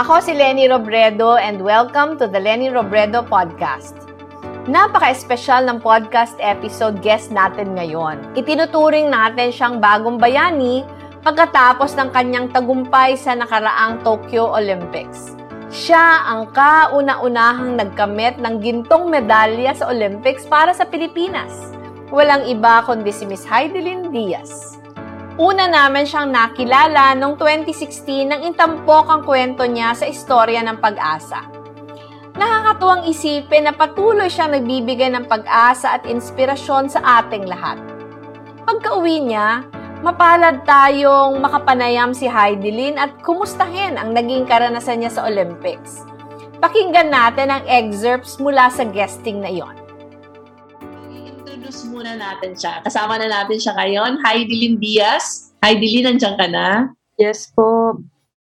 Ako si Lenny Robredo and welcome to the Lenny Robredo Podcast. Napaka-espesyal ng podcast episode guest natin ngayon. Itinuturing natin siyang bagong bayani pagkatapos ng kanyang tagumpay sa nakaraang Tokyo Olympics. Siya ang kauna-unahang nagkamit ng gintong medalya sa Olympics para sa Pilipinas. Walang iba kundi si Miss Heidelin Diaz. Una namin siyang nakilala noong 2016 nang intampok ang kwento niya sa istorya ng pag-asa. Nakakatuwang isipin na patuloy siyang nagbibigay ng pag-asa at inspirasyon sa ating lahat. Pagka-uwi niya, mapalad tayong makapanayam si Heidelin at kumustahin ang naging karanasan niya sa Olympics. Pakinggan natin ang excerpts mula sa guesting na iyon introduce muna natin siya. Kasama na natin siya ngayon. Heidelin Diaz. Heidelin, nandiyan ka na? Yes po,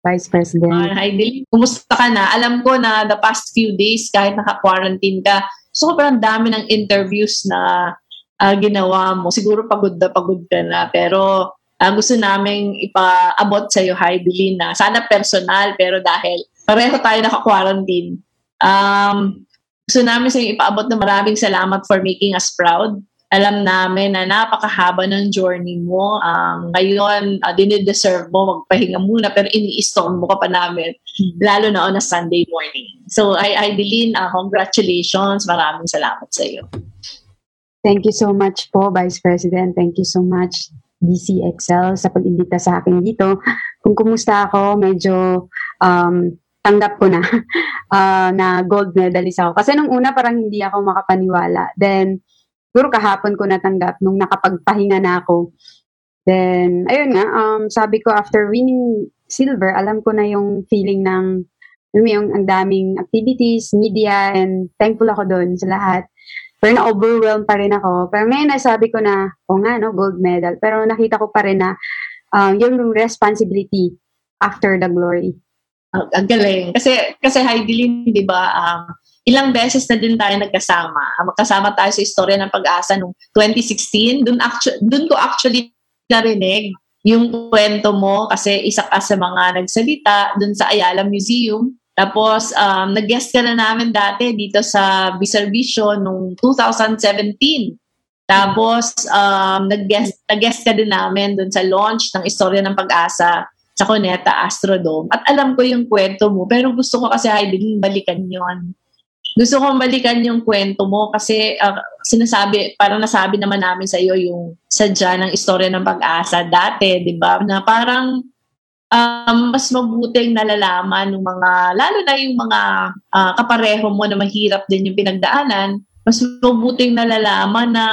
Vice President. Uh, Heidelin, kumusta ka na? Alam ko na the past few days, kahit naka-quarantine ka, sobrang dami ng interviews na uh, ginawa mo. Siguro pagod na pagod ka na. Pero uh, gusto naming ipaabot sa iyo, Heidelin, na sana personal, pero dahil pareho tayo naka-quarantine, um, gusto namin sa ipaabot na maraming salamat for making us proud. Alam namin na napakahaba ng journey mo. Um, ngayon, uh, dinideserve mo, magpahinga muna, pero ini-storm mo ka pa namin, hmm. lalo na on a Sunday morning. So, I, Aideline, uh, congratulations. Maraming salamat sa iyo. Thank you so much po, Vice President. Thank you so much, DCXL, sa pag-imbita sa akin dito. Kung kumusta ako, medyo um, tanggap ko na uh, na gold medalist ako. Kasi nung una parang hindi ako makapaniwala. Then, siguro kahapon ko natanggap nung nakapagpahinga na ako. Then, ayun nga, um, sabi ko after winning silver, alam ko na yung feeling ng yung, yung ang daming activities, media, and thankful ako doon sa lahat. Pero na-overwhelmed pa rin ako. Pero ngayon nasabi ko na, o oh nga, no, gold medal. Pero nakita ko pa rin na um, yung responsibility after the glory. Ang, ang galing. Kasi, kasi Heidelin, di ba, um, ilang beses na din tayo nagkasama. Ah, magkasama tayo sa istorya ng pag-asa noong 2016. Doon, actu- doon ko actually narinig yung kwento mo kasi isa ka sa mga nagsalita doon sa Ayala Museum. Tapos, um, nag-guest ka na namin dati dito sa Biservisyo noong 2017. Tapos, um, nag-guest, nag-guest ka din namin doon sa launch ng Istorya ng Pag-asa sa Cuneta Astrodome. At alam ko yung kwento mo, pero gusto ko kasi Heidelin, balikan yon Gusto kong balikan yung kwento mo kasi uh, sinasabi, parang nasabi naman namin sa iyo yung sadya ng istorya ng pag-asa dati, di ba? Na parang um, mas mabuting nalalaman ng mga, lalo na yung mga uh, kapareho mo na mahirap din yung pinagdaanan, mas mabuting nalalaman na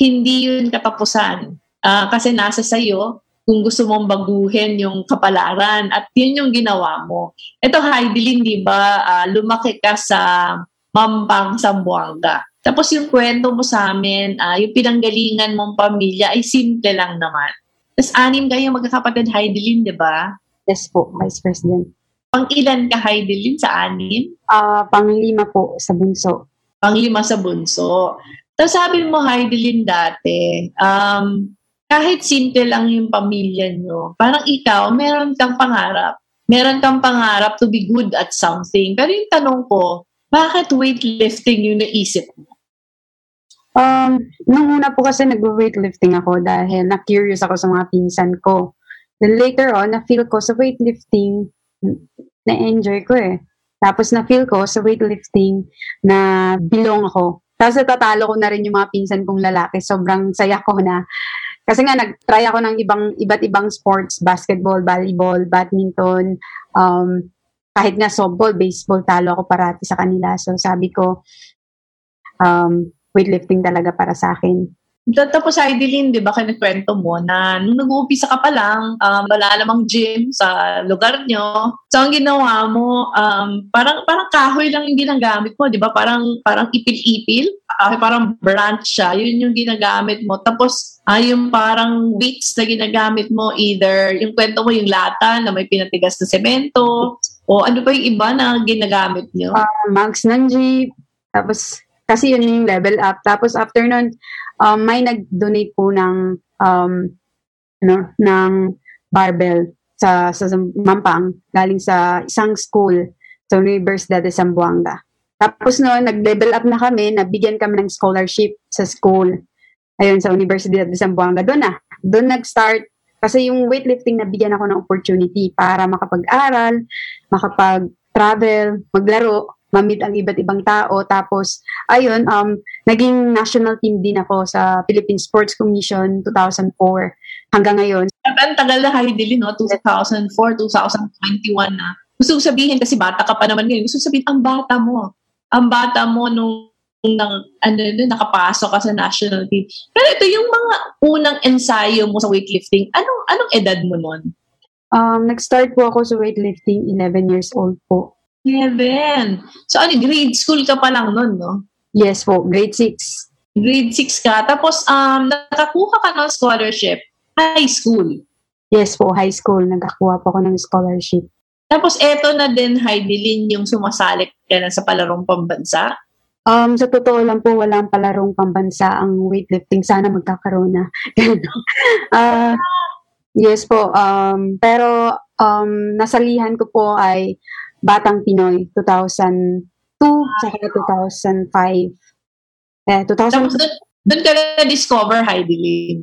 hindi yun katapusan. Uh, kasi nasa sayo kung gusto mong baguhin yung kapalaran at yun yung ginawa mo. Ito Heidelin, di ba, uh, lumaki ka sa Mampang, Zamboanga. Tapos yung kwento mo sa amin, uh, yung pinanggalingan mong pamilya ay simple lang naman. Tapos anim kayo magkakapatid Heidelin, di ba? Yes po, Vice President. Pang ilan ka Heidelin sa anim? Uh, pang lima po sa bunso. Pang lima sa bunso. Tapos sabi mo Heidelin dati, um, kahit simple lang yung pamilya nyo, parang ikaw, meron kang pangarap. Meron kang pangarap to be good at something. Pero yung tanong ko, bakit weightlifting yung naisip mo? Um, nung una po kasi nag-weightlifting ako dahil na-curious ako sa mga pinsan ko. Then later on, na-feel ko sa weightlifting, na-enjoy ko eh. Tapos na-feel ko sa weightlifting na bilong ako. Tapos natatalo ko na rin yung mga pinsan kong lalaki. Sobrang saya ko na kasi nga nag-try ako ng ibang iba't ibang sports, basketball, volleyball, badminton, um, kahit nga softball, baseball, talo ako parati sa kanila. So sabi ko, um, weightlifting talaga para sa akin. Tapos Idilin, di ba, kinikwento mo na nung nag-uumpisa ka pa lang, um, wala namang gym sa lugar nyo. So, ang ginawa mo, um, parang parang kahoy lang yung ginagamit mo, di ba? Parang, parang ipil-ipil. Uh, parang branch siya. Yun yung ginagamit mo. Tapos, uh, yung parang weights na ginagamit mo, either yung kwento mo yung lata na may pinatigas na semento, o ano pa yung iba na ginagamit nyo? Uh, Max Nanji, tapos kasi yun yung level up. Tapos after nun, um, may nag-donate po ng um, no, ng barbell. sa, sa Mampang, galing sa isang school sa Universidad de Zamboanga. Tapos noon, nag-level up na kami, nabigyan kami ng scholarship sa school. Ayun, sa Universidad de Zamboanga. Doon na. Doon nag-start. Kasi yung weightlifting, nabigyan ako ng opportunity para makapag-aral, makapag-travel, maglaro, mamit ang iba't ibang tao. Tapos, ayun, um, naging national team din ako sa Philippine Sports Commission 2004 hanggang ngayon. Ang tagal na Heidi no? 2004, 2021 na. Gusto sabihin, kasi bata ka pa naman ngayon, gusto sabihin, ang bata mo ang bata mo nung nang ano nung nakapasok ka sa national team. Pero ito yung mga unang ensayo mo sa weightlifting. Anong anong edad mo noon? Um, nag-start po ako sa weightlifting 11 years old po. 11. So ano, grade school ka pa lang noon, no? Yes po, grade 6. Grade 6 ka. Tapos um nakakuha ka ng scholarship high school. Yes po, high school. Nagkakuha po ako ng scholarship. Tapos eto na din, Heidi Lynn, yung sumasalik ka na sa palarong pambansa? Um, sa totoo lang po, walang palarong pambansa ang weightlifting. Sana magkakaroon na. uh, yes po. Um, pero um, nasalihan ko po ay Batang Pinoy 2002 sa 2005. Eh, 2000... Tapos doon, ka na-discover, Heidi Lynn?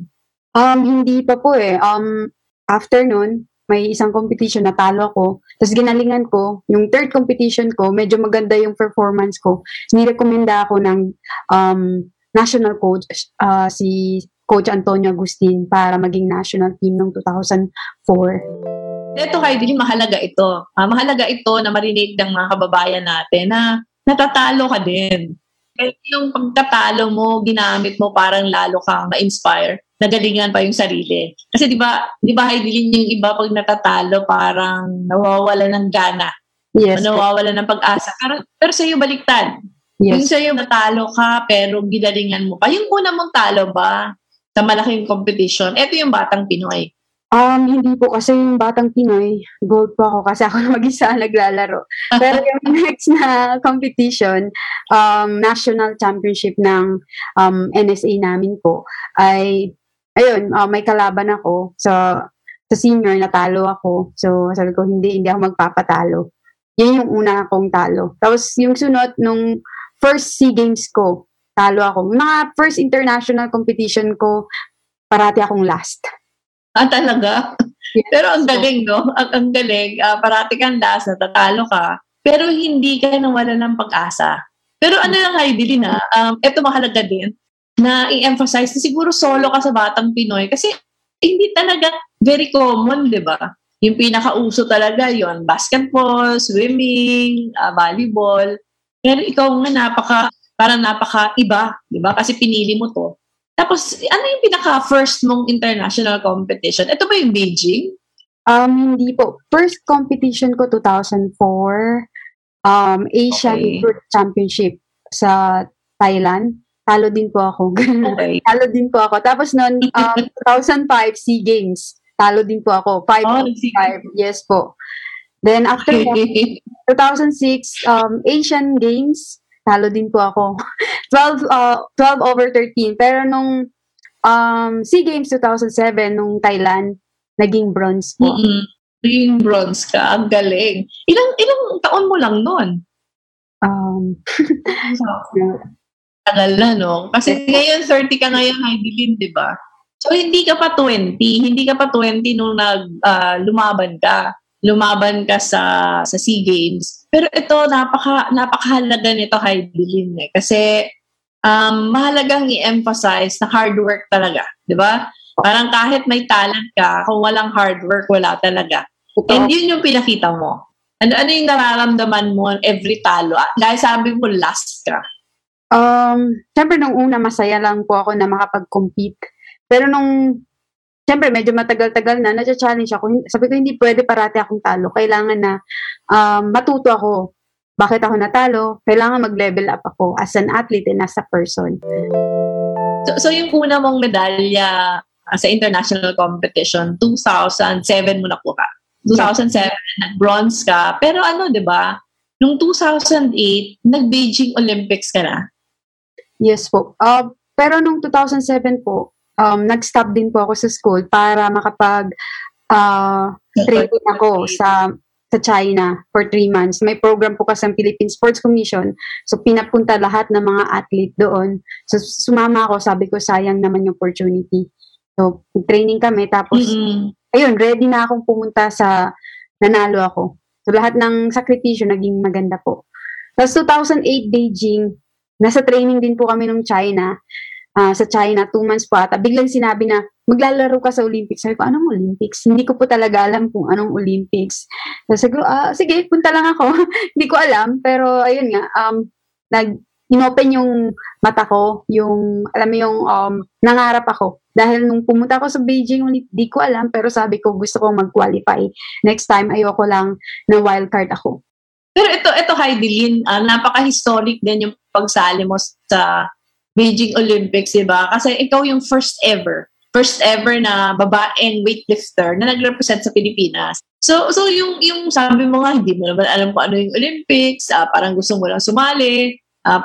Um, hindi pa po eh. Um, after nun, may isang competition na talo ko. Tapos ginalingan ko, yung third competition ko, medyo maganda yung performance ko. Nirekomenda ako ng um, national coach, uh, si Coach Antonio Agustin para maging national team noong 2004. Ito, Heidi, mahalaga ito. Uh, mahalaga ito na marinig ng mga kababayan natin na natatalo ka din. Kaya yung pagkatalo mo, ginamit mo parang lalo kang ma-inspire nagalingan pa yung sarili. Kasi 'di ba, 'di ba Heidelin yung iba pag natatalo parang nawawala ng gana. Yes. nawawala ng pag-asa. Pero pero sa iyo baliktad. Yes. Yung sa iyo natalo ka pero gidalingan mo pa. Yung una mong talo ba sa malaking competition? Ito yung Batang Pinoy. Um, hindi po kasi yung Batang Pinoy, gold po ako kasi ako na mag-isa naglalaro. Pero yung next na competition, um, national championship ng um, NSA namin po, ay ayun, uh, may kalaban ako. So, sa senior, natalo ako. So, sabi ko, hindi, hindi ako magpapatalo. Yan yung una akong talo. Tapos, yung sunod, nung first SEA Games ko, talo ako. Mga first international competition ko, parati akong last. Ah, talaga? Yes. Pero ang galing, no? Ang, ang galing. Uh, parati kang last, natatalo ka. Pero hindi ka nawala ng pag-asa. Pero ano lang, Heidi, na, um, ito mahalaga din, na i-emphasize na siguro solo ka sa Batang Pinoy kasi hindi talaga very common, di ba? Yung pinakauso talaga yon basketball, swimming, uh, volleyball. Pero ikaw nga napaka, parang napaka iba, di ba? Kasi pinili mo to. Tapos, ano yung pinaka first mong international competition? Ito ba yung Beijing? Um, hindi po. First competition ko 2004, um, Asian okay. Championship sa Thailand. Talo din po ako. Okay. Talo din po ako. Tapos noon, um, 2005 SEA Games. Talo din po ako. 5 oh, Yes po. Then after that, 2006 um, Asian Games, talo din po ako. 12 uh, 12 over 13. Pero nung um, SEA Games 2007 nung Thailand, naging bronze po. Mm-hmm. Naging bronze ka. Ang galing. Ilang ilang taon mo lang noon? Um, tagal na, no? Kasi ngayon, 30 ka ngayon, Heidelin, di ba? So, hindi ka pa 20. Hindi ka pa 20 nung nag, uh, lumaban ka. Lumaban ka sa, sa SEA Games. Pero ito, napaka, napakahalaga nito, Heidelin, eh. Kasi, um, mahalagang i-emphasize na hard work talaga. Di ba? Parang kahit may talent ka, kung walang hard work, wala talaga. And yun yung pinakita mo. Ano, ano yung nararamdaman mo every talo? Dahil sabi mo, last ka. Um, siyempre nung una masaya lang po ako na makapag-compete. Pero nung siyempre medyo matagal-tagal na, na-challenge ako. Sabi ko hindi pwede parati akong talo. Kailangan na um, matuto ako. Bakit ako natalo? Kailangan mag-level up ako as an athlete and as a person. So, so yung una mong medalya uh, sa international competition, 2007 mo nakuha. 2007, nag-bronze ka. Pero ano, di ba? Nung 2008, nag-Beijing Olympics ka na. Yes po. Uh, pero nung 2007 po, um, nag-stop din po ako sa school para makapag uh, training ako sa sa China for three months. May program po kasi ang Philippine Sports Commission. So, pinapunta lahat ng mga athlete doon. So, sumama ako. Sabi ko, sayang naman yung opportunity. So, training kami. Tapos, mm-hmm. ayun, ready na akong pumunta sa nanalo ako. So, lahat ng sakripisyo naging maganda po. Tapos, 2008 Beijing, nasa training din po kami nung China uh, sa China, two months po ata, biglang sinabi na, maglalaro ka sa Olympics. Sabi ko, anong Olympics? Hindi ko po talaga alam kung anong Olympics. So, sabi ko, ah, sige, punta lang ako. Hindi ko alam, pero ayun nga, um, nag, inopen yung mata ko, yung, alam mo yung, um, nangarap ako. Dahil nung pumunta ako sa Beijing, hindi ko alam, pero sabi ko, gusto ko mag-qualify. Next time, ayoko lang na wildcard ako. Pero ito, ito Heidelin, uh, napaka-historic din yung pagsali mo sa Beijing Olympics, di ba? Kasi ikaw yung first ever, first ever na babaeng weightlifter na nag-represent sa Pilipinas. So, so yung, yung sabi mo nga, hindi mo naman alam kung ano yung Olympics, uh, parang gusto mo lang sumali uh,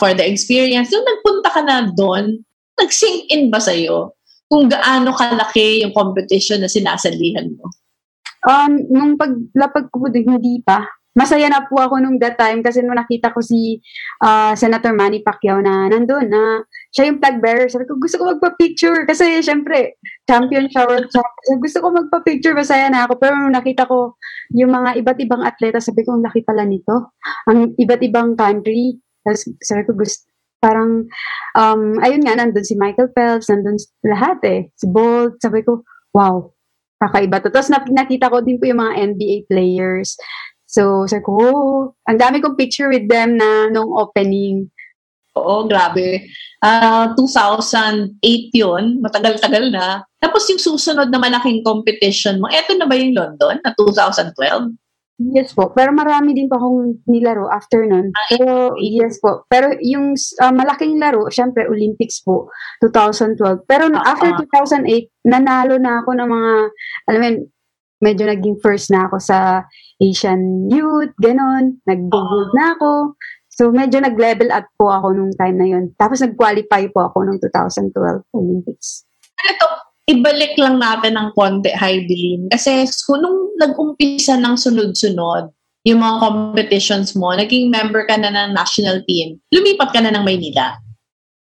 for the experience. Yung nagpunta ka na doon, nag-sink in ba sa'yo kung gaano kalaki yung competition na sinasalihan mo? Um, nung paglapag ko hindi pa masaya na po ako nung that time kasi nung nakita ko si uh, Senator Manny Pacquiao na nandun na siya yung flag bearer. Sabi ko, gusto ko magpa-picture kasi syempre, champion siya world champion. Gusto ko magpa-picture, masaya na ako. Pero nung nakita ko yung mga iba't ibang atleta, sabi ko, ang laki pala nito. Ang iba't ibang country. Tapos sabi ko, gusto, parang, um, ayun nga, nandun si Michael Phelps, nandun lahat eh. Si Bolt, sabi ko, wow, kakaiba to. Tapos nakita ko din po yung mga NBA players. So, sabi ko, oh, ang dami kong picture with them na nung opening. Oo, grabe. Uh, ah, 2008 yun, matagal-tagal na. Tapos yung susunod na malaking competition mo, eto na ba yung London na 2012? Yes po. Pero marami din pa akong nilaro after nun. Ah, Pero yes po. Pero yung uh, malaking laro, syempre Olympics po, 2012. Pero uh-huh. after 2008, nanalo na ako ng mga, alam mo medyo naging first na ako sa Asian youth, ganon. Nag-gold na ako. So, medyo nag-level up po ako nung time na yun. Tapos, nag-qualify po ako nung 2012 Olympics. Ito, ibalik lang natin ng konti, Heidelin. Kasi nung nag-umpisa ng sunod-sunod, yung mga competitions mo, naging member ka na ng national team, lumipat ka na ng Maynila.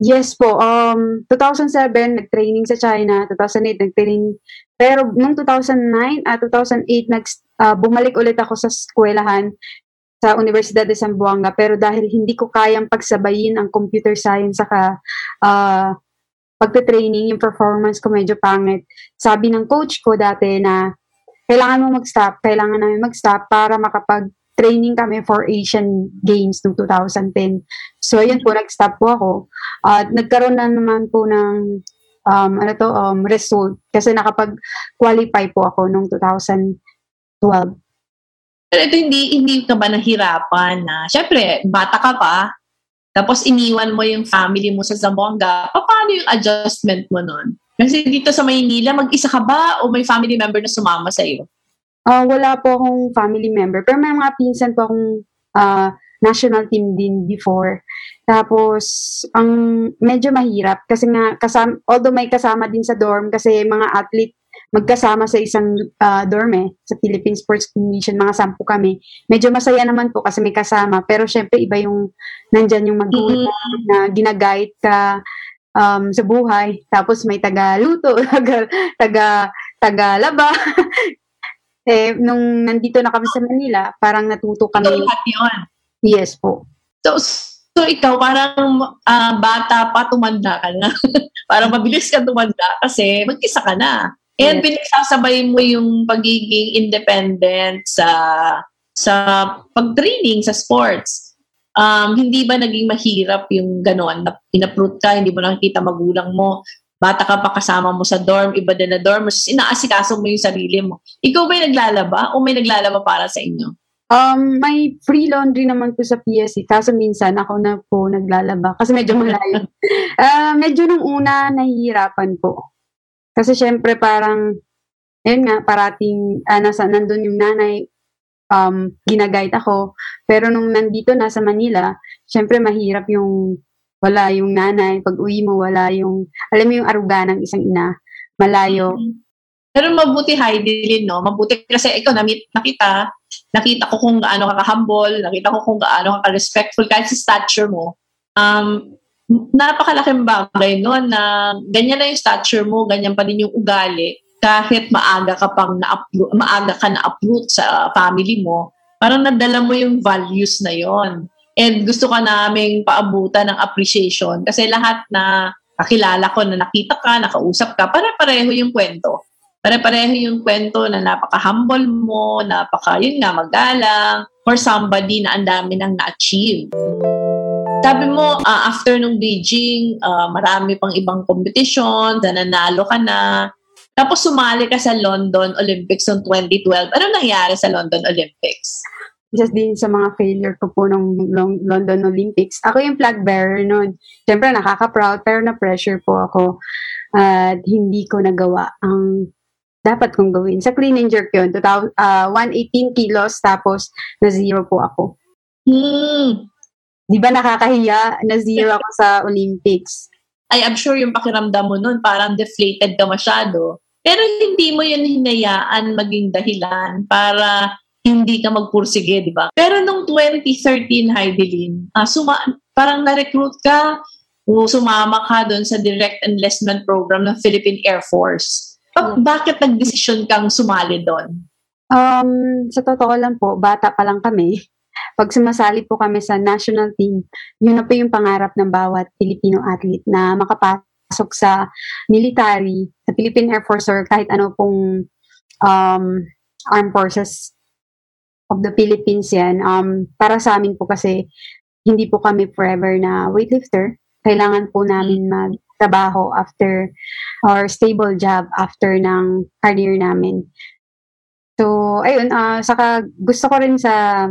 Yes po. Um, 2007, nag-training sa China. 2008, nag-training. Pero nung 2009 at uh, 2008, nag, uh, bumalik ulit ako sa eskwelahan sa Universidad de Zamboanga. Pero dahil hindi ko kayang pagsabayin ang computer science saka uh, pagte-training, yung performance ko medyo pangit. Sabi ng coach ko dati na kailangan mo mag-stop, kailangan namin mag-stop para makapag training kami for Asian Games noong 2010. So, ayun po, nag-stop po ako. At uh, nagkaroon na naman po ng um, ano to, um, result kasi nakapag-qualify po ako noong 2012. Pero ito, hindi, hindi ka ba nahirapan na, syempre, bata ka pa, tapos iniwan mo yung family mo sa Zamboanga, paano yung adjustment mo nun? Kasi dito sa Maynila, mag-isa ka ba o may family member na sumama sa iyo? Uh, wala po akong family member. Pero may mga pinsan po akong uh, national team din before. Tapos, ang medyo mahirap kasi nga, kasama, although may kasama din sa dorm kasi mga athlete magkasama sa isang uh, dorm eh, sa Philippine Sports Commission, mga sampu kami. Medyo masaya naman po kasi may kasama, pero syempre iba yung nandyan yung magulang mm-hmm. na ginaguide ka um, sa buhay. Tapos may taga-luto, taga, taga, taga-laba, Eh, nung nandito na kami sa Manila, parang natuto kami. Ito lahat yun? Yes po. So, so ikaw parang uh, bata pa, tumanda ka na. parang mabilis ka tumanda kasi mag-isa ka na. And yes. pinagsasabay mo yung pagiging independent sa sa pag-training sa sports. Um, hindi ba naging mahirap yung gano'n na inaprot ka, hindi mo nakikita magulang mo, bata ka pa kasama mo sa dorm, iba din na dorm, mas inaasikaso mo yung sarili mo. Ikaw ba yung naglalaba o may naglalaba para sa inyo? Um, may free laundry naman po sa PSC, kaso minsan ako na po naglalaba kasi medyo malayo. uh, medyo nung una nahihirapan po. Kasi syempre parang, ayun nga, parating, uh, nasa, nandun yung nanay, um, ginagayt ako. Pero nung nandito na sa Manila, syempre mahirap yung wala yung nanay, pag uwi mo, wala yung, alam mo yung aruga ng isang ina, malayo. Mm-hmm. Pero mabuti Heidi no? Mabuti kasi ikaw namit, nakita, nakita ko kung gaano ka ka-humble, nakita ko kung gaano ka ka-respectful kahit sa stature mo. Um, napakalaking bagay no na ganyan na yung stature mo, ganyan pa din yung ugali kahit maaga ka pang na-upload, maaga ka na-upload sa family mo, parang nadala mo yung values na yon. And gusto ka naming paabutan ng appreciation kasi lahat na kakilala ko na nakita ka, nakausap ka, pare-pareho yung kwento. Pare-pareho yung kwento na napaka-humble mo, napaka, yun nga, magalang, for somebody na ang dami nang na-achieve. Sabi mo, uh, after nung Beijing, uh, marami pang ibang competition, na nanalo ka na. Tapos sumali ka sa London Olympics noong 2012. Ano nangyari sa London Olympics? Isa din sa mga failure ko po nung London Olympics. Ako yung flag bearer noon. Siyempre, nakaka-proud, pero na-pressure po ako. At uh, hindi ko nagawa ang dapat kong gawin. Sa clean and jerk yun, 2000, uh, 118 kilos, tapos na zero po ako. Hmm. Di ba nakakahiya na zero ako sa Olympics? I am sure yung pakiramdam mo nun, parang deflated ka masyado. Pero hindi mo yun hinayaan maging dahilan para hindi ka magpursige, di ba? Pero nung 2013, Heidelin, uh, suma, parang na-recruit ka, sumama ka doon sa direct enlistment program ng Philippine Air Force. Hmm. Bakit nag-decision kang sumali doon? Um, sa totoo lang po, bata pa lang kami. Pag sumasali po kami sa national team, yun na po yung pangarap ng bawat Filipino athlete na makapasok sa military, sa Philippine Air Force or kahit ano pong um, armed forces of the Philippines yan. Um, para sa amin po kasi, hindi po kami forever na weightlifter. Kailangan po namin mag trabaho after or stable job after ng career namin. So, ayun, uh, saka gusto ko rin sa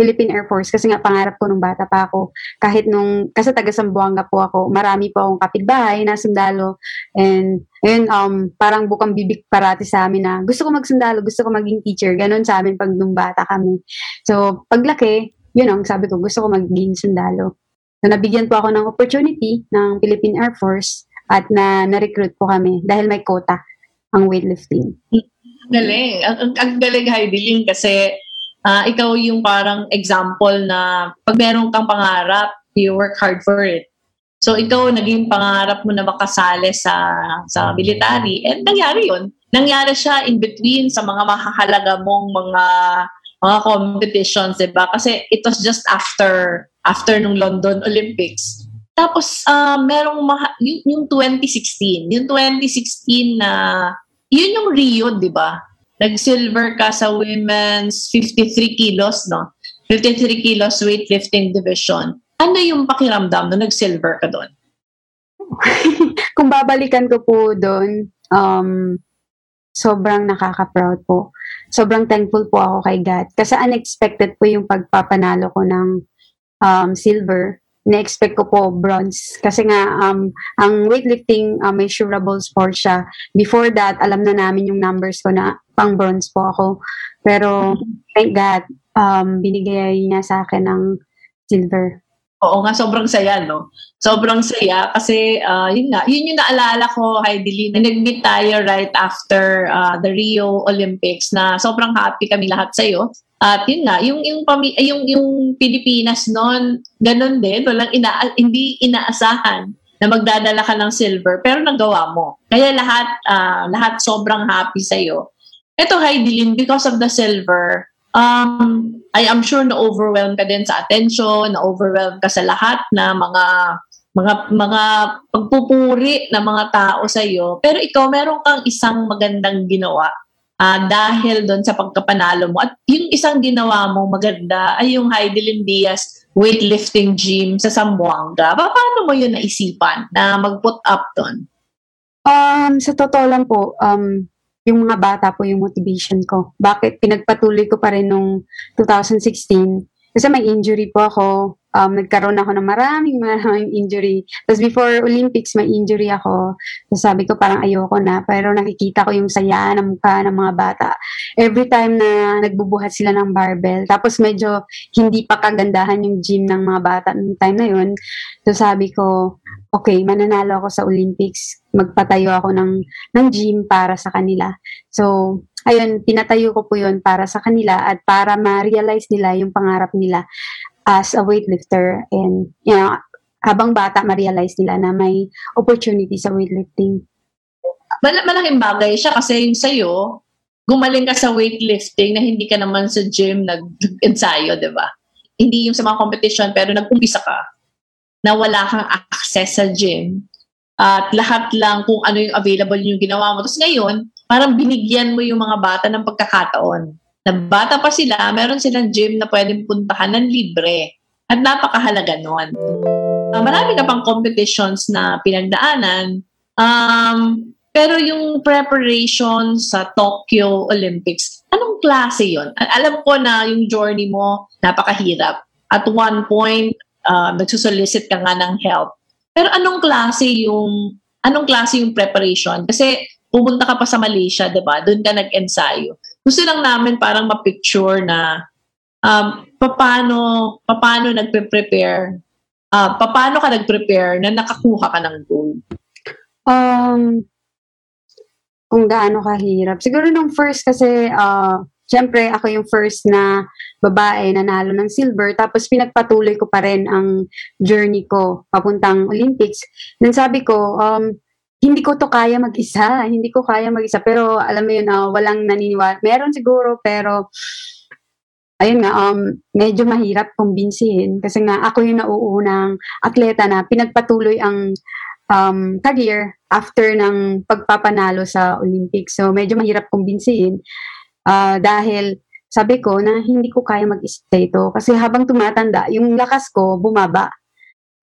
Philippine Air Force kasi nga pangarap ko nung bata pa ako. Kahit nung, kasi taga Sambuanga po ako, marami po akong kapitbahay na sundalo. And, ayun, um, parang bukang bibig parati sa amin na gusto ko magsundalo, gusto ko maging teacher. Ganon sa amin pag nung bata kami. So, paglaki, yun ang sabi ko, gusto ko maging sundalo. So, nabigyan po ako ng opportunity ng Philippine Air Force at na na-recruit po kami dahil may quota ang weightlifting. Galing. Ang, ang, ang galing, Heidelin, kasi uh, ikaw yung parang example na pag meron kang pangarap, you work hard for it. So, ikaw, naging pangarap mo na makasali sa, sa military. And nangyari yun. Nangyari siya in between sa mga makakalaga mong mga mga competitions, diba? Kasi it was just after after nung London Olympics. Tapos, uh, merong maha- yung, yung 2016, yung 2016 na, yun yung Rio, di ba? Nag-silver ka sa women's 53 kilos, no? 53 kilos weightlifting division. Ano yung pakiramdam na nag-silver ka doon? Kung babalikan ko po doon, um, sobrang nakaka-proud po. Sobrang thankful po ako kay God. Kasi unexpected po yung pagpapanalo ko ng um, silver, na-expect ko po bronze. Kasi nga, um, ang weightlifting, uh, measurable sport siya. Before that, alam na namin yung numbers ko na pang bronze po ako. Pero, thank God, um, binigay niya sa akin ng silver. Oo nga, sobrang saya, no? Sobrang saya kasi, uh, yun nga, yun yung naalala ko, Heidi na nag-meet tayo right after uh, the Rio Olympics na sobrang happy kami lahat sa'yo. At yun nga, yung yung pami- yung yung Pilipinas noon, ganun din, walang ina hindi inaasahan na magdadala ka ng silver pero nagawa mo. Kaya lahat uh, lahat sobrang happy sa iyo. Ito Heidelin because of the silver, um I am sure na overwhelmed ka din sa attention, na overwhelmed ka sa lahat na mga mga mga pagpupuri ng mga tao sa iyo. Pero ikaw meron kang isang magandang ginawa uh, dahil doon sa pagkapanalo mo. At yung isang ginawa mo maganda ay yung Heidelin Diaz weightlifting gym sa Zamboanga. Paano mo yun naisipan na mag-put up doon? Um, sa totoo lang po, um, yung mga bata po yung motivation ko. Bakit pinagpatuloy ko pa rin nung 2016? Kasi may injury po ako um, nagkaroon ako ng maraming maraming injury. Tapos before Olympics, may injury ako. So sabi ko parang ayoko na. Pero nakikita ko yung saya ng mukha ng mga bata. Every time na nagbubuhat sila ng barbell. Tapos medyo hindi pa kagandahan yung gym ng mga bata noong time na yun. So sabi ko, okay, mananalo ako sa Olympics. magpatayo ako ng, ng gym para sa kanila. So, ayun, pinatayo ko po yun para sa kanila at para ma-realize nila yung pangarap nila as a weightlifter and you know, habang bata ma-realize nila na may opportunity sa weightlifting. Mal- malaking bagay siya kasi yung sa'yo, gumaling ka sa weightlifting na hindi ka naman sa gym nag-ensayo, di ba? Hindi yung sa mga competition pero nag-umpisa ka na wala kang access sa gym at lahat lang kung ano yung available yung ginawa mo. Tapos ngayon, parang binigyan mo yung mga bata ng pagkakataon. Na bata pa sila, meron silang gym na pwedeng puntahan ng libre. At napakahalaga nun. Uh, marami ka pang competitions na pinagdaanan. Um, pero yung preparation sa Tokyo Olympics, anong klase yon? Alam ko na yung journey mo, napakahirap. At one point, uh, nagsusolicit ka nga ng help pero anong klase yung anong klase yung preparation? Kasi pumunta ka pa sa Malaysia, 'di ba? Doon ka nag-ensayo. Gusto lang namin parang ma-picture na um paano paano nagpe-prepare uh, paano ka nag-prepare na nakakuha ka ng gold? Um kung gaano kahirap. Siguro nung first kasi uh, syempre ako yung first na babae na nalo ng silver tapos pinagpatuloy ko pa rin ang journey ko papuntang Olympics. Nang sabi ko, um, hindi ko to kaya mag-isa, hindi ko kaya mag-isa pero alam mo yun, uh, walang naniniwala. Meron siguro pero ayun nga, um, medyo mahirap kumbinsihin kasi nga ako yung nauunang atleta na pinagpatuloy ang um, career after ng pagpapanalo sa Olympics. So medyo mahirap kumbinsihin. Uh, dahil sabi ko na hindi ko kaya mag-stay to. Kasi habang tumatanda, yung lakas ko bumaba.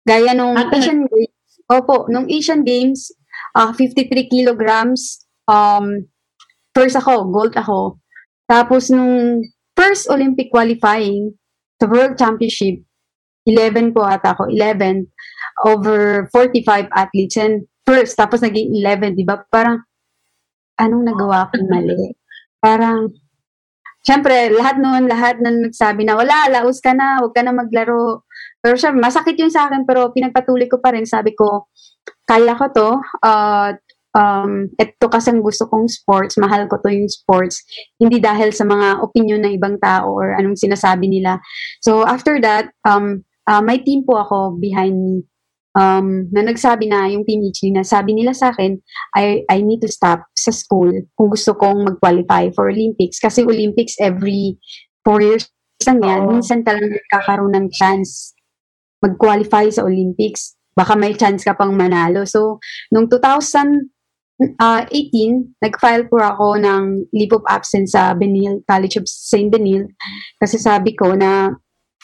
Gaya nung Asian Games. Opo, nung Asian Games, uh, ah, 53 kilograms, um, first ako, gold ako. Tapos nung first Olympic qualifying sa World Championship, 11 po ata ako, 11 over 45 athletes and first, tapos naging 11, di ba? Parang, anong nagawa kong mali? parang, syempre, lahat noon, lahat na nagsabi na, wala, laos ka na, huwag ka na maglaro. Pero syempre, masakit yun sa akin, pero pinagpatuloy ko pa rin. Sabi ko, kaya ko to, uh, um, ito kasi ang gusto kong sports, mahal ko to yung sports, hindi dahil sa mga opinion ng ibang tao or anong sinasabi nila. So, after that, um, uh, may team po ako behind me um, na nagsabi na yung PhD na sabi nila sa akin, I, I need to stop sa school kung gusto kong mag-qualify for Olympics. Kasi Olympics every four years lang yan. Oh. Minsan ka lang kakaroon ng chance mag-qualify sa Olympics. Baka may chance ka pang manalo. So, nung 2018, uh, nag-file po ako ng leave of absence sa Benil, College of St. Benil. Kasi sabi ko na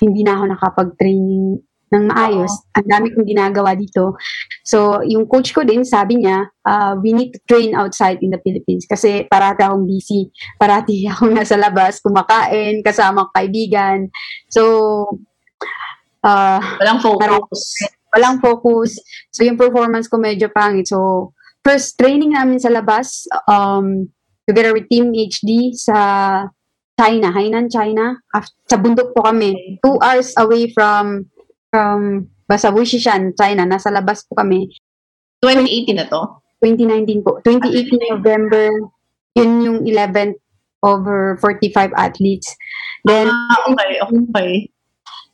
hindi na ako nakapag-training ng maayos. Oh. Ang dami kong ginagawa dito. So, yung coach ko din, sabi niya, uh, we need to train outside in the Philippines kasi parati akong busy. Parati akong nasa labas, kumakain, kasama kaibigan. So, uh, walang focus. Parang, walang focus. So, yung performance ko medyo pangit. So, first training namin sa labas, um, together with Team HD sa China, Hainan, China. After, sa bundok po kami. Two hours away from from basta Wushishan, China. Nasa labas po kami. 2018 na to? 2019 po. 2018 November, yun yung 11th over 45 athletes. Then, ah, okay, okay.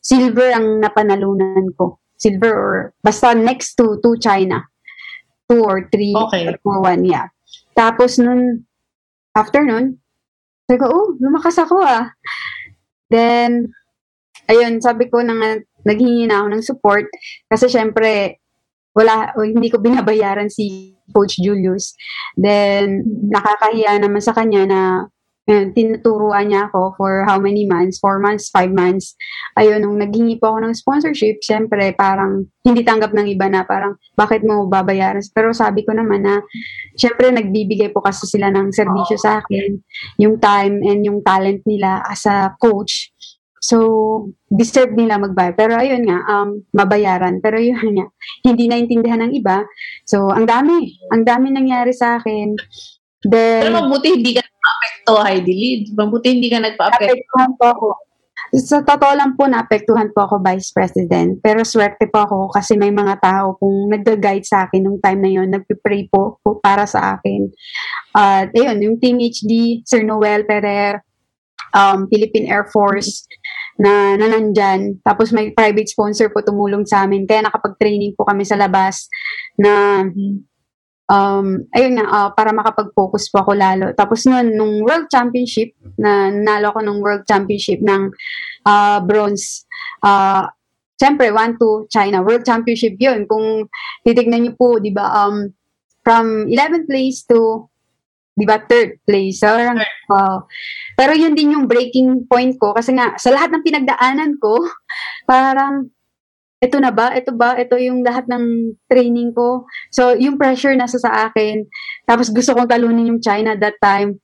Silver ang napanalunan ko. Silver or, basta next to, to China. Two or three okay. or one, yeah. Tapos nun, after nun, sabi ko, oh, lumakas ako ah. Then, ayun, sabi ko na naghingi na ako ng support kasi syempre wala hindi ko binabayaran si Coach Julius. Then nakakahiya naman sa kanya na eh, tinuturuan niya ako for how many months? Four months, five months. Ayun, nung naghingi po ako ng sponsorship, syempre parang hindi tanggap ng iba na parang bakit mo babayaran? Pero sabi ko naman na syempre nagbibigay po kasi sila ng serbisyo sa akin, yung time and yung talent nila as a coach. So, deserve nila magbayad. Pero ayun nga, um, mabayaran. Pero yun nga, hindi naintindihan ng iba. So, ang dami. Ang dami nangyari sa akin. Then, Pero mabuti hindi ka nagpa-apekto, Heidi Lid. Mabuti hindi ka nagpa-apekto. Apektuhan po ako. Sa totoo lang po, naapektuhan po ako Vice President. Pero swerte po ako kasi may mga tao kung nag-guide sa akin nung time na yon nagpipray po, po para sa akin. At uh, ayun, yung Team HD, Sir Noel Ferrer, um, Philippine Air Force, na, na nandyan. Tapos may private sponsor po tumulong sa amin. Kaya nakapag-training po kami sa labas na um, ayun na, uh, para makapag-focus po ako lalo. Tapos noon, nung World Championship, na nalo ko nung World Championship ng uh, bronze, uh, Siyempre, 1-2 China. World Championship yun. Kung titignan niyo po, di ba, um, from 11th place to, di ba, third place. So, uh, pero yun din yung breaking point ko. Kasi nga, sa lahat ng pinagdaanan ko, parang ito na ba? Ito ba? Ito yung lahat ng training ko. So, yung pressure nasa sa akin. Tapos gusto kong talunin yung China that time.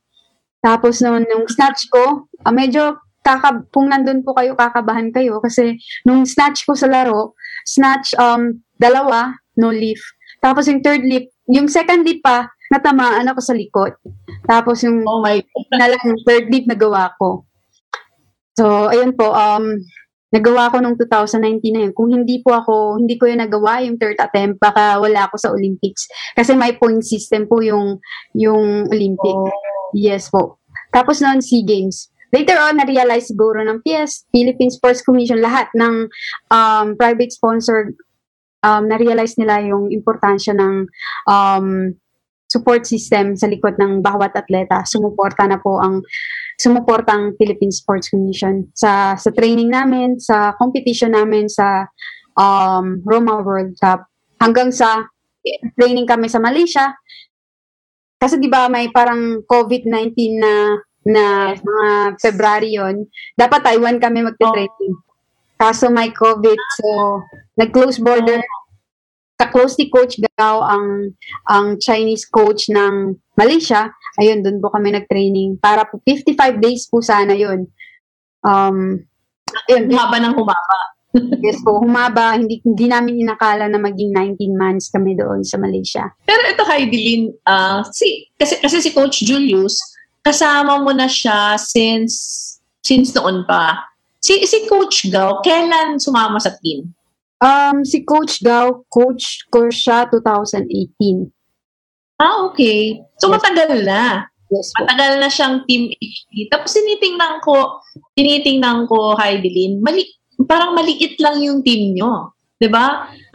Tapos noon, yung snatch ko, uh, medyo kaka, kung nandun po kayo, kakabahan kayo. Kasi nung snatch ko sa laro, snatch um, dalawa, no leaf. Tapos yung third leap, yung second leap pa, natamaan ako sa likod. Tapos yung oh my God. na lang, yung third leap nagawa ko. So, ayun po, um, Nagawa ko nung 2019 na yun. Kung hindi po ako, hindi ko yun nagawa yung third attempt, baka wala ako sa Olympics. Kasi may point system po yung, yung Olympic. Oh. Yes po. Tapos noon, SEA Games. Later on, na-realize siguro ng PS, Philippine Sports Commission, lahat ng um, private sponsor, um, na-realize nila yung importansya ng um, support system sa likod ng bawat atleta. Sumuporta na po ang sumuporta ang Philippine Sports Commission sa sa training namin, sa competition namin sa um, Roma World Cup hanggang sa training kami sa Malaysia. Kasi 'di ba may parang COVID-19 na na mga February yon, dapat Taiwan kami magte-training. Kaso may COVID, so nag-close border. Ka-close ni Coach Gao ang ang Chinese coach ng Malaysia ayun, doon po kami nag-training. Para po, 55 days po sana yun. Um, ayun, humaba ng humaba. yes po, humaba. Hindi, hindi namin inakala na maging 19 months kami doon sa Malaysia. Pero ito, Heidelin, uh, si, kasi, kasi si Coach Julius, kasama mo na siya since since noon pa. Si, si Coach Gao, kailan sumama sa team? Um, si Coach Gao, coach ko siya 2018. Ah, okay. So, yes. matagal na. Yes po. Matagal na siyang Team HD. Tapos, tinitingnan ko, tinitingnan ko, Heidelin, mali, parang maliit lang yung team nyo. ba? Diba?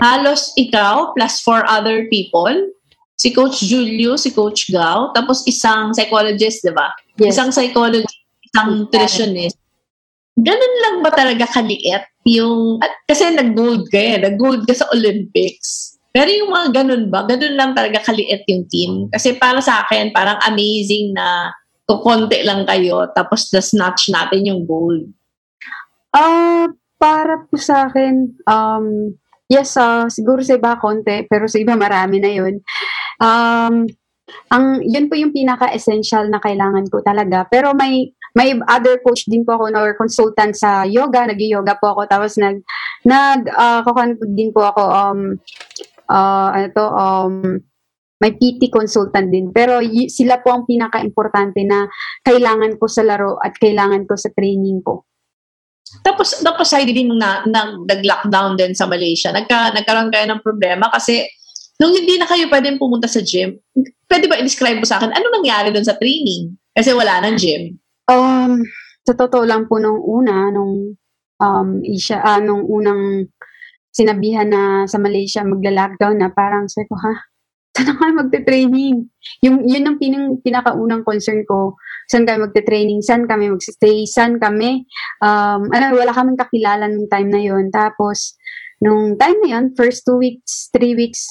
Halos ikaw plus four other people. Si Coach Julio, si Coach Gao, tapos isang psychologist, di ba? Yes. Isang psychologist, isang nutritionist. Ganun lang ba talaga kaliit yung, at, kasi nag-gold ka eh, nag-gold ka sa Olympics. Pero yung mga ganun ba, ganun lang talaga kaliit yung team. Kasi para sa akin, parang amazing na kukonti lang kayo, tapos na-snatch natin yung gold. Ah, uh, para po sa akin, um, yes, uh, siguro sa iba konti, pero sa iba marami na yun. Um, ang yun po yung pinaka-essential na kailangan ko talaga. Pero may may other coach din po ako or consultant sa yoga, nag-yoga po ako tapos nag nag uh, din po ako um uh, ano to, um, may PT consultant din. Pero y- sila po ang pinaka-importante na kailangan ko sa laro at kailangan ko sa training ko. Tapos, tapos side din na, na nag-lockdown din sa Malaysia. Nagka, nagkaroon kayo ng problema kasi nung hindi na kayo pwedeng pumunta sa gym, pwede ba i-describe mo sa akin, ano nangyari doon sa training? Kasi wala nang gym. Um, sa totoo lang po nung una, nung um, Asia, ah, nung unang sinabihan na sa Malaysia magla-lockdown na parang sabi ko, ha? Saan kayo magte-training? Yung, yun ang pinang, pinakaunang concern ko. Saan kami magte-training? Saan kami magstay? Saan kami? Um, ano, wala kaming kakilala nung time na yon Tapos, nung time na yon first two weeks, three weeks,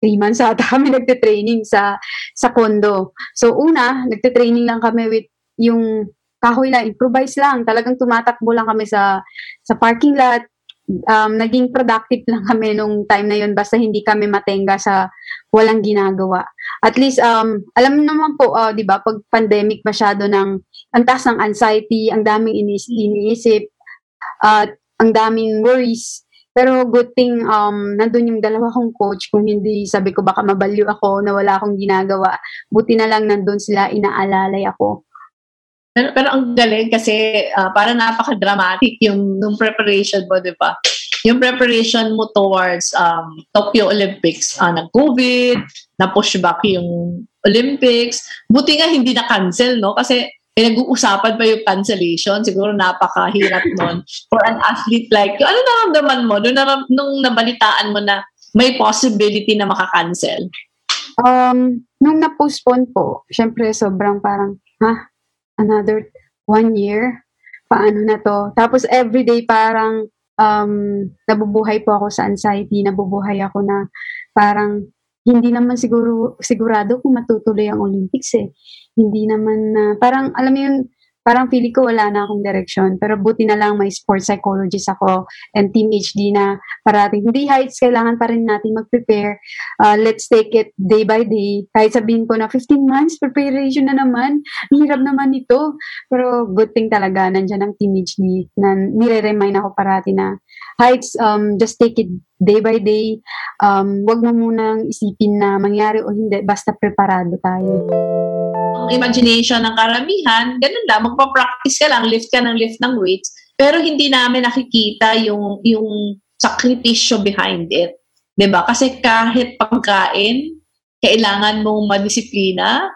three months ata kami nagte-training sa, sa condo. So, una, nagte-training lang kami with yung kahoy lang, improvise lang. Talagang tumatakbo lang kami sa sa parking lot, um, naging productive lang kami nung time na yun basta hindi kami matenga sa walang ginagawa. At least, um, alam naman po, uh, di ba, pag pandemic masyado ng, ang taas ng anxiety, ang daming inis- iniisip, at uh, ang daming worries. Pero good thing, um, nandun yung dalawa kong coach. Kung hindi, sabi ko baka mabalyo ako na wala akong ginagawa. Buti na lang nandun sila, inaalalay ako. Pero, pero ang galing kasi uh, para napaka-dramatic yung, yung preparation mo, di ba? Yung preparation mo towards um, Tokyo Olympics, uh, nag-COVID, na-push back yung Olympics. Buti nga hindi na-cancel, no? Kasi pinag-uusapan pa yung cancellation. Siguro napakahirap nun for an athlete like you. Ano naramdaman mo nung, naram, nung nabalitaan mo na may possibility na maka-cancel? Um, nung na-postpone po, syempre sobrang parang, ha? Another one year, paano na to? Tapos everyday parang um, nabubuhay po ako sa anxiety, nabubuhay ako na parang hindi naman siguro sigurado kung matutuloy ang Olympics eh. Hindi naman na parang alam mo yun parang feeling ko wala na akong direction. Pero buti na lang may sports psychologist ako and Team HD na parating. Hindi heights, kailangan pa rin natin mag-prepare. Uh, let's take it day by day. Kahit sabihin ko na 15 months preparation na naman. Hirap naman ito. Pero good thing talaga, nandiyan ang Team HD na nire-remind ako parati na heights, um, just take it day by day. Um, wag mo munang isipin na mangyari o hindi, basta preparado tayo imagination ng karamihan, ganun lang, magpa-practice ka lang, lift ka ng lift ng weights, pero hindi namin nakikita yung, yung sakripisyo behind it. ba diba? Kasi kahit pagkain, kailangan mong madisiplina,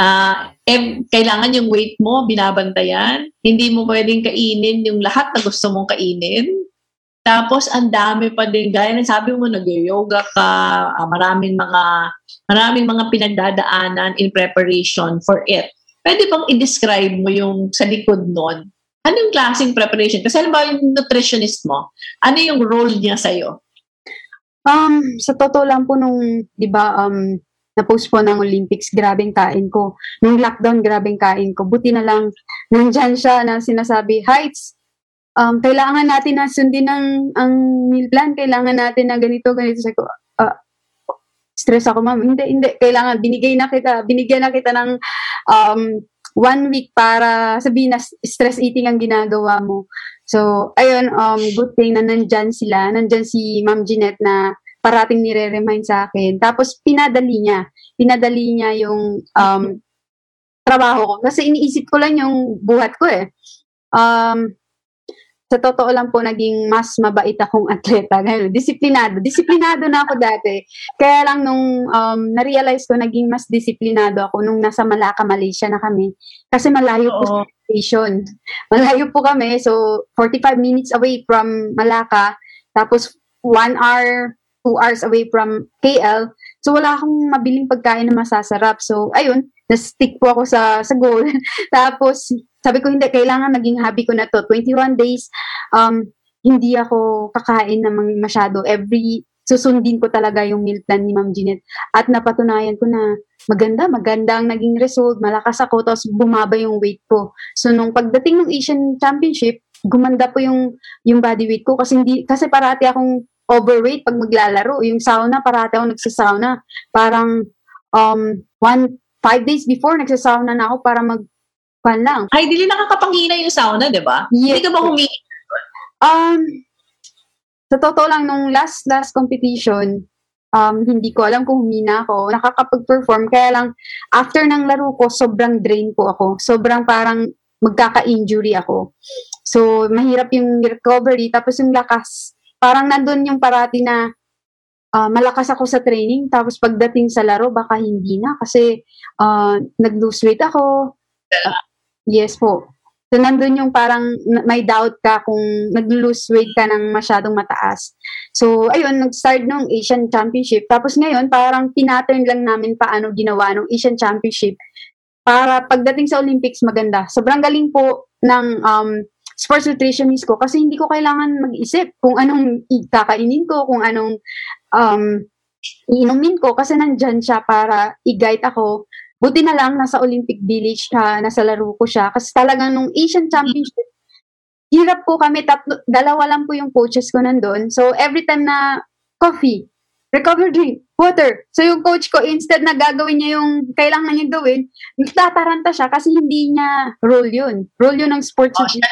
uh, eh, kailangan yung weight mo, binabantayan. Hindi mo pwedeng kainin yung lahat na gusto mong kainin. Tapos, ang dami pa din, gaya ng sabi mo, nag-yoga ka, uh, maraming mga maraming mga pinagdadaanan in preparation for it. Pwede bang i-describe mo yung sa likod nun? Ano yung klaseng preparation? Kasi alam ba yung nutritionist mo, ano yung role niya sa'yo? Um, sa totoo lang po nung, di ba, um, na-post po ng Olympics, grabing kain ko. Nung lockdown, grabing kain ko. Buti na lang, nandyan siya na sinasabi, Heights, um, kailangan natin na sundin ang, ang meal plan, kailangan natin na ganito, ganito. Sabi ko, uh, stress ako, ma'am. Hindi, hindi. Kailangan, binigay na kita, binigyan na kita ng um, one week para sabihin na stress eating ang ginagawa mo. So, ayun, um, good thing na nandyan sila. Nandyan si Ma'am Jeanette na parating nire-remind sa akin. Tapos, pinadali niya. Pinadali niya yung um, trabaho ko. Kasi iniisip ko lang yung buhat ko eh. Um, sa totoo lang po, naging mas mabait akong atleta. Ngayon, disiplinado. Disiplinado na ako dati. Kaya lang nung um, na-realize ko, naging mas disiplinado ako nung nasa Malacca, Malaysia na kami. Kasi malayo Oo. po sa station. Malayo po kami. So, 45 minutes away from Malacca. Tapos, 1 hour, 2 hours away from KL. So, wala akong mabiling pagkain na masasarap. So, ayun, na-stick po ako sa, sa goal. Tapos, sabi ko, hindi, kailangan maging hobby ko na to. 21 days, um, hindi ako kakain na masyado. Every, susundin ko talaga yung meal plan ni Ma'am Jeanette. At napatunayan ko na maganda, maganda ang naging result. Malakas ako, tapos bumaba yung weight ko. So, nung pagdating ng Asian Championship, gumanda po yung, yung body weight ko kasi hindi, kasi parati akong overweight pag maglalaro. Yung sauna, parati ako nagsasauna. Parang, um, one, five days before, nagsasauna na ako para mag, Pan lang. Ay, dili nakakapangina yung sauna, di ba? Yes. Hindi ka ba humingi? Um, sa totoo lang, nung last, last competition, um, hindi ko alam kung humina ako. Nakakapag-perform. Kaya lang, after ng laro ko, sobrang drain po ako. Sobrang parang magkaka-injury ako. So, mahirap yung recovery. Tapos yung lakas, parang nandun yung parati na uh, malakas ako sa training. Tapos pagdating sa laro, baka hindi na. Kasi uh, nag-lose weight ako. Uh, Yes po. So, nandun yung parang may doubt ka kung nag-lose weight ka ng masyadong mataas. So, ayun, nag-start nung Asian Championship. Tapos ngayon, parang pinattern lang namin paano ginawa nung Asian Championship para pagdating sa Olympics maganda. Sobrang galing po ng um, sports nutritionist ko kasi hindi ko kailangan mag-isip kung anong kakainin ko, kung anong um, iinumin ko kasi nandyan siya para i-guide ako Buti na lang, nasa Olympic Village, uh, nasa laro ko siya. Kasi talagang nung Asian Championship, hirap po kami, tatlo, dalawa lang po yung coaches ko nandun. So, every time na coffee, recover drink, water. So, yung coach ko, instead na gagawin niya yung kailangan niya gawin, tataranta siya kasi hindi niya role yun. Role yun ng sports. Oh, siya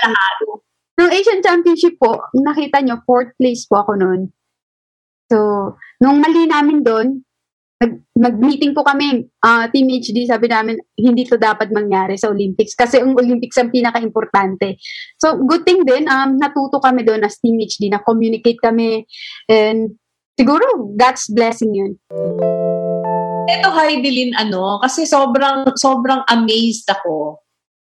Nung Asian Championship po, nakita niyo, fourth place po ako noon. So, nung mali namin doon, nag, nag-meeting po kami, uh, Team HD, sabi namin, hindi to dapat mangyari sa Olympics kasi ang Olympics ang pinaka-importante. So, good thing din, um, natuto kami doon as Team HD, na communicate kami and siguro, God's blessing yun. Ito, Heidelin, ano, kasi sobrang, sobrang amazed ako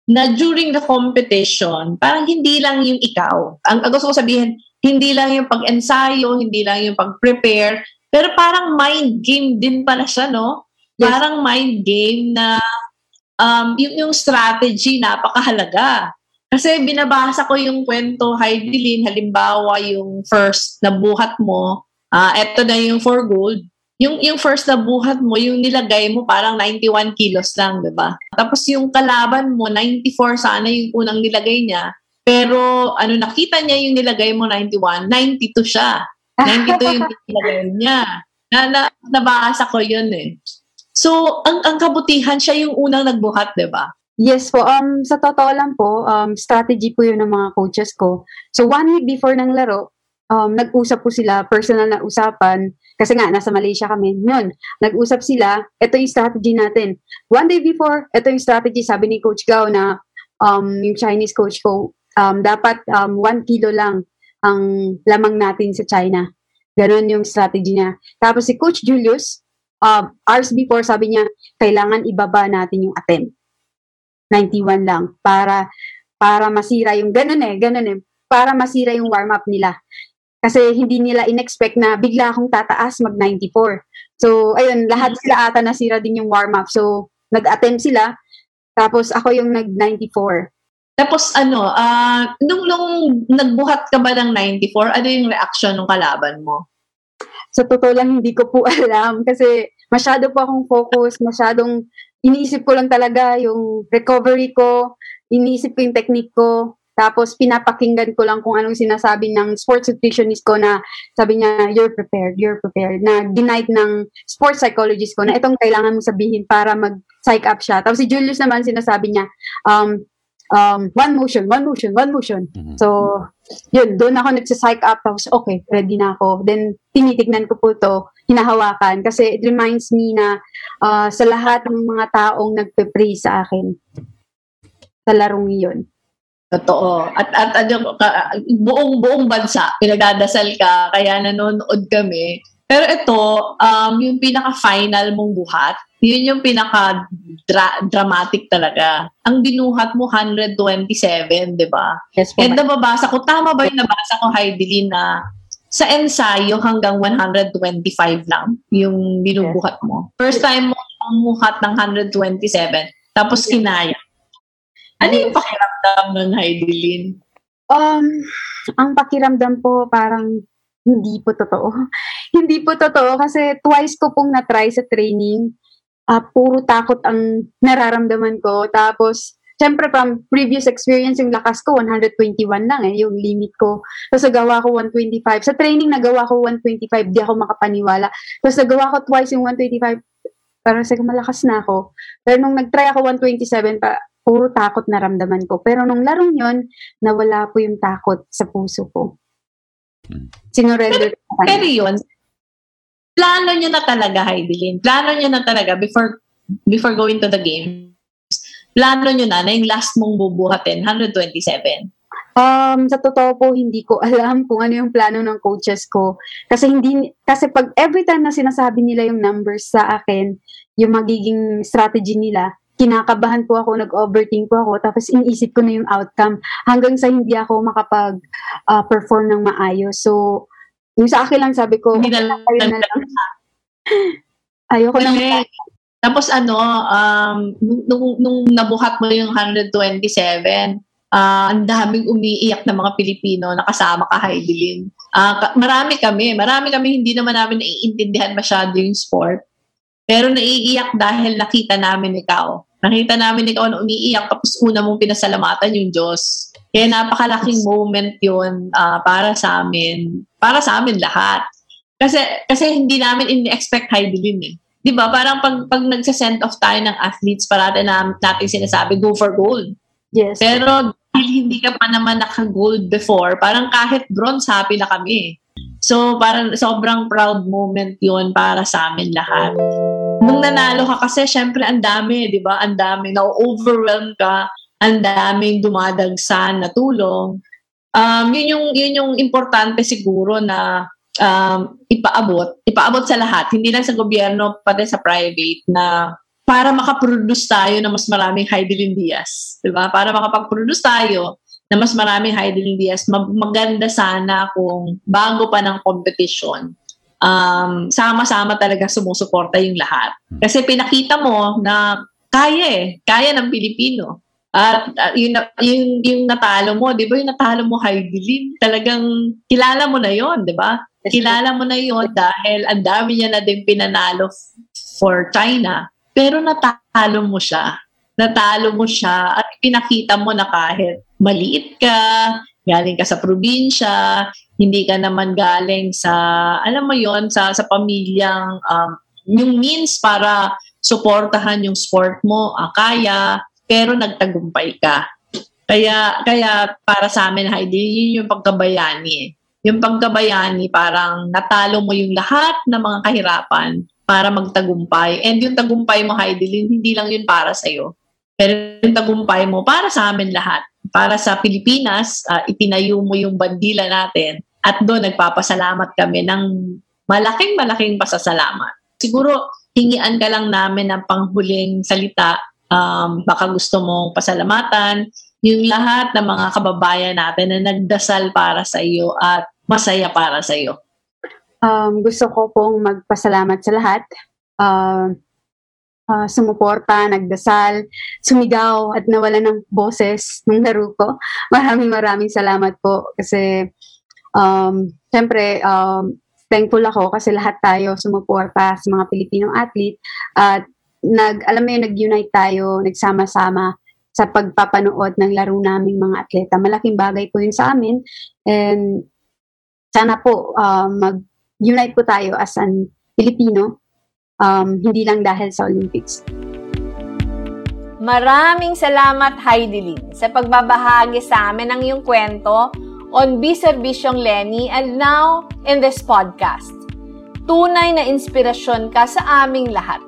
na during the competition, parang hindi lang yung ikaw. Ang, ang gusto ko sabihin, hindi lang yung pag-ensayo, hindi lang yung pag-prepare, pero parang mind game din pala siya, no? Yes. Parang mind game na um, yung, yung strategy napakahalaga. Kasi binabasa ko yung kwento, Heidelin, halimbawa yung first na buhat mo, uh, eto na yung for gold, yung, yung first na buhat mo, yung nilagay mo parang 91 kilos lang, di ba? Tapos yung kalaban mo, 94 sana yung unang nilagay niya. Pero ano nakita niya yung nilagay mo 91, 92 siya. 92 yung nilagay niya. Na, na, nabasa ko yun eh. So, ang, ang kabutihan, siya yung unang nagbuhat, di ba? Yes po. Um, sa totoo lang po, um, strategy po yun ng mga coaches ko. So, one week before ng laro, um, nag-usap po sila, personal na usapan, kasi nga, nasa Malaysia kami. Yun, nag-usap sila, ito yung strategy natin. One day before, ito yung strategy, sabi ni Coach Gao na um, yung Chinese coach ko, um, dapat um, one kilo lang ang lamang natin sa China. Ganon yung strategy niya. Tapos si Coach Julius, uh, hours before, sabi niya, kailangan ibaba natin yung attempt. 91 lang. Para, para masira yung, ganon eh, ganon eh. Para masira yung warm-up nila. Kasi hindi nila in-expect na bigla akong tataas mag 94. So, ayun, lahat sila ata nasira din yung warm-up. So, nag-attempt sila. Tapos ako yung nag-94. Tapos ano, uh, nung, nung nagbuhat ka ba ng 94, ano yung reaction ng kalaban mo? Sa totoo lang, hindi ko po alam kasi masyado po akong focus, masyadong iniisip ko lang talaga yung recovery ko, iniisip ko yung technique ko, tapos pinapakinggan ko lang kung anong sinasabi ng sports nutritionist ko na sabi niya, you're prepared, you're prepared. Na denied ng sports psychologist ko na itong kailangan mo sabihin para mag-psych up siya. Tapos si Julius naman sinasabi niya, um, um, one motion, one motion, one motion. Mm-hmm. So, yun, doon ako nagsa-psych up. Tapos, okay, ready na ako. Then, tinitignan ko po to hinahawakan. Kasi it reminds me na uh, sa lahat ng mga taong nagpe-pray sa akin sa larong iyon. Totoo. At, at ano, buong buong bansa, pinagdadasal ka, kaya nanonood kami. Pero ito, um, yung pinaka-final mong buhat, yun yung pinaka-dramatic talaga. Ang binuhat mo, 127, di ba? Yes, And nababasa ko, tama ba yung nabasa ko, Heidelin, na sa ensayo hanggang 125 lang yung binubuhat mo. First time mo muhat ng 127, tapos kinaya. Ano yung pakiramdam nun, Heidelin? Um, ang pakiramdam po parang hindi po totoo. hindi po totoo kasi twice ko pong na-try sa training. Uh, puro takot ang nararamdaman ko. Tapos, syempre from previous experience, yung lakas ko, 121 lang eh, yung limit ko. Tapos nagawa ko 125. Sa training, nagawa ko 125, di ako makapaniwala. Tapos nagawa ko twice yung 125, parang sa malakas na ako. Pero nung nag-try ako 127, pa, puro takot na ramdaman ko. Pero nung larong yon nawala po yung takot sa puso ko. Hmm. Sinurrender pero, pero yun, plano nyo na talaga, Heidelin. Plano nyo na talaga before before going to the game. Plano nyo na na yung last mong bubuhatin, 127. Um, sa totoo po, hindi ko alam kung ano yung plano ng coaches ko. Kasi hindi, kasi pag every time na sinasabi nila yung numbers sa akin, yung magiging strategy nila, kinakabahan po ako, nag-overthink po ako, tapos iniisip ko na yung outcome hanggang sa hindi ako makapag-perform uh, ng maayos. So, yung sa akin lang sabi ko, hindi na lang. Na lang. Ayoko lang. Tapos ano, um, nung, nung nabuhat mo yung 127, uh, ang daming umiiyak na mga Pilipino na kasama ka, Heidelin. Uh, marami kami, marami kami hindi naman namin naiintindihan masyado yung sport. Pero naiiyak dahil nakita namin ikaw. Nakita namin ikaw na umiiyak tapos una mong pinasalamatan yung Diyos. Kaya napakalaking moment yun uh, para sa amin. Para sa amin lahat. Kasi kasi hindi namin in-expect Heidelin eh. 'Di ba? Parang pag pag nagse-send off tayo ng athletes, parati na natin sinasabi go for gold. Yes. Pero dahil hindi ka pa naman naka-gold before, parang kahit bronze happy na kami. So, parang sobrang proud moment yon para sa amin lahat. Nung nanalo ka kasi, syempre, ang dami, di ba? Ang dami, na-overwhelm ka, ang daming dumadagsan na tulong. Um, yun yung, yun yung importante siguro na um, ipaabot, ipaabot sa lahat, hindi lang sa gobyerno, pati sa private, na para makaproduce tayo ng mas maraming Heidelin Diaz. Di ba? Para makapag-produce tayo na mas maraming Heidelin Diaz, maganda sana kung bago pa ng competition, um, sama-sama talaga sumusuporta yung lahat. Kasi pinakita mo na kaya eh, kaya ng Pilipino. At uh, yung, yung, yung natalo mo, di ba yung natalo mo Heidelin, talagang kilala mo na yon di ba? Kilala mo na yon dahil ang dami niya na din pinanalo for China. Pero natalo mo siya. Natalo mo siya at pinakita mo na kahit maliit ka, galing ka sa probinsya, hindi ka naman galing sa, alam mo yon sa, sa pamilyang, um, yung means para suportahan yung sport mo, ah, kaya, pero nagtagumpay ka. Kaya, kaya para sa amin, Heidi, yun yung pagkabayani. Eh. Yung pagkabayani, parang natalo mo yung lahat ng mga kahirapan para magtagumpay. And yung tagumpay mo, Heidi, hindi lang yun para sa'yo. Pero yung tagumpay mo, para sa amin lahat para sa Pilipinas, uh, itinayo mo yung bandila natin at doon nagpapasalamat kami ng malaking malaking pasasalamat. Siguro hingian ka lang namin ng panghuling salita. Um, baka gusto mong pasalamatan yung lahat ng mga kababayan natin na nagdasal para sa iyo at masaya para sa iyo. Um, gusto ko pong magpasalamat sa lahat. Uh, uh, sumuporta, nagdasal, sumigaw at nawala ng boses ng laro ko. Maraming maraming salamat po kasi um, siyempre um, thankful ako kasi lahat tayo sumuporta sa mga Pilipinong athlete at nag alam mo yun, nag-unite tayo, nagsama-sama sa pagpapanood ng laro naming mga atleta. Malaking bagay po yun sa amin and sana po uh, mag-unite po tayo as an Pilipino um, hindi lang dahil sa Olympics. Maraming salamat Heidelin sa pagbabahagi sa amin ng iyong kwento on Biserbisyong Lenny and now in this podcast. Tunay na inspirasyon ka sa aming lahat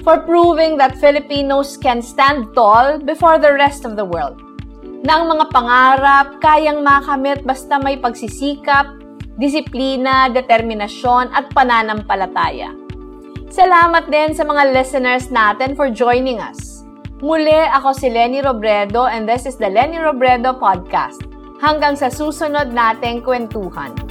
for proving that Filipinos can stand tall before the rest of the world. Na ang mga pangarap kayang makamit basta may pagsisikap, disiplina, determinasyon at pananampalataya. Salamat din sa mga listeners natin for joining us. Muli, ako si Lenny Robredo and this is the Lenny Robredo Podcast. Hanggang sa susunod nating kwentuhan.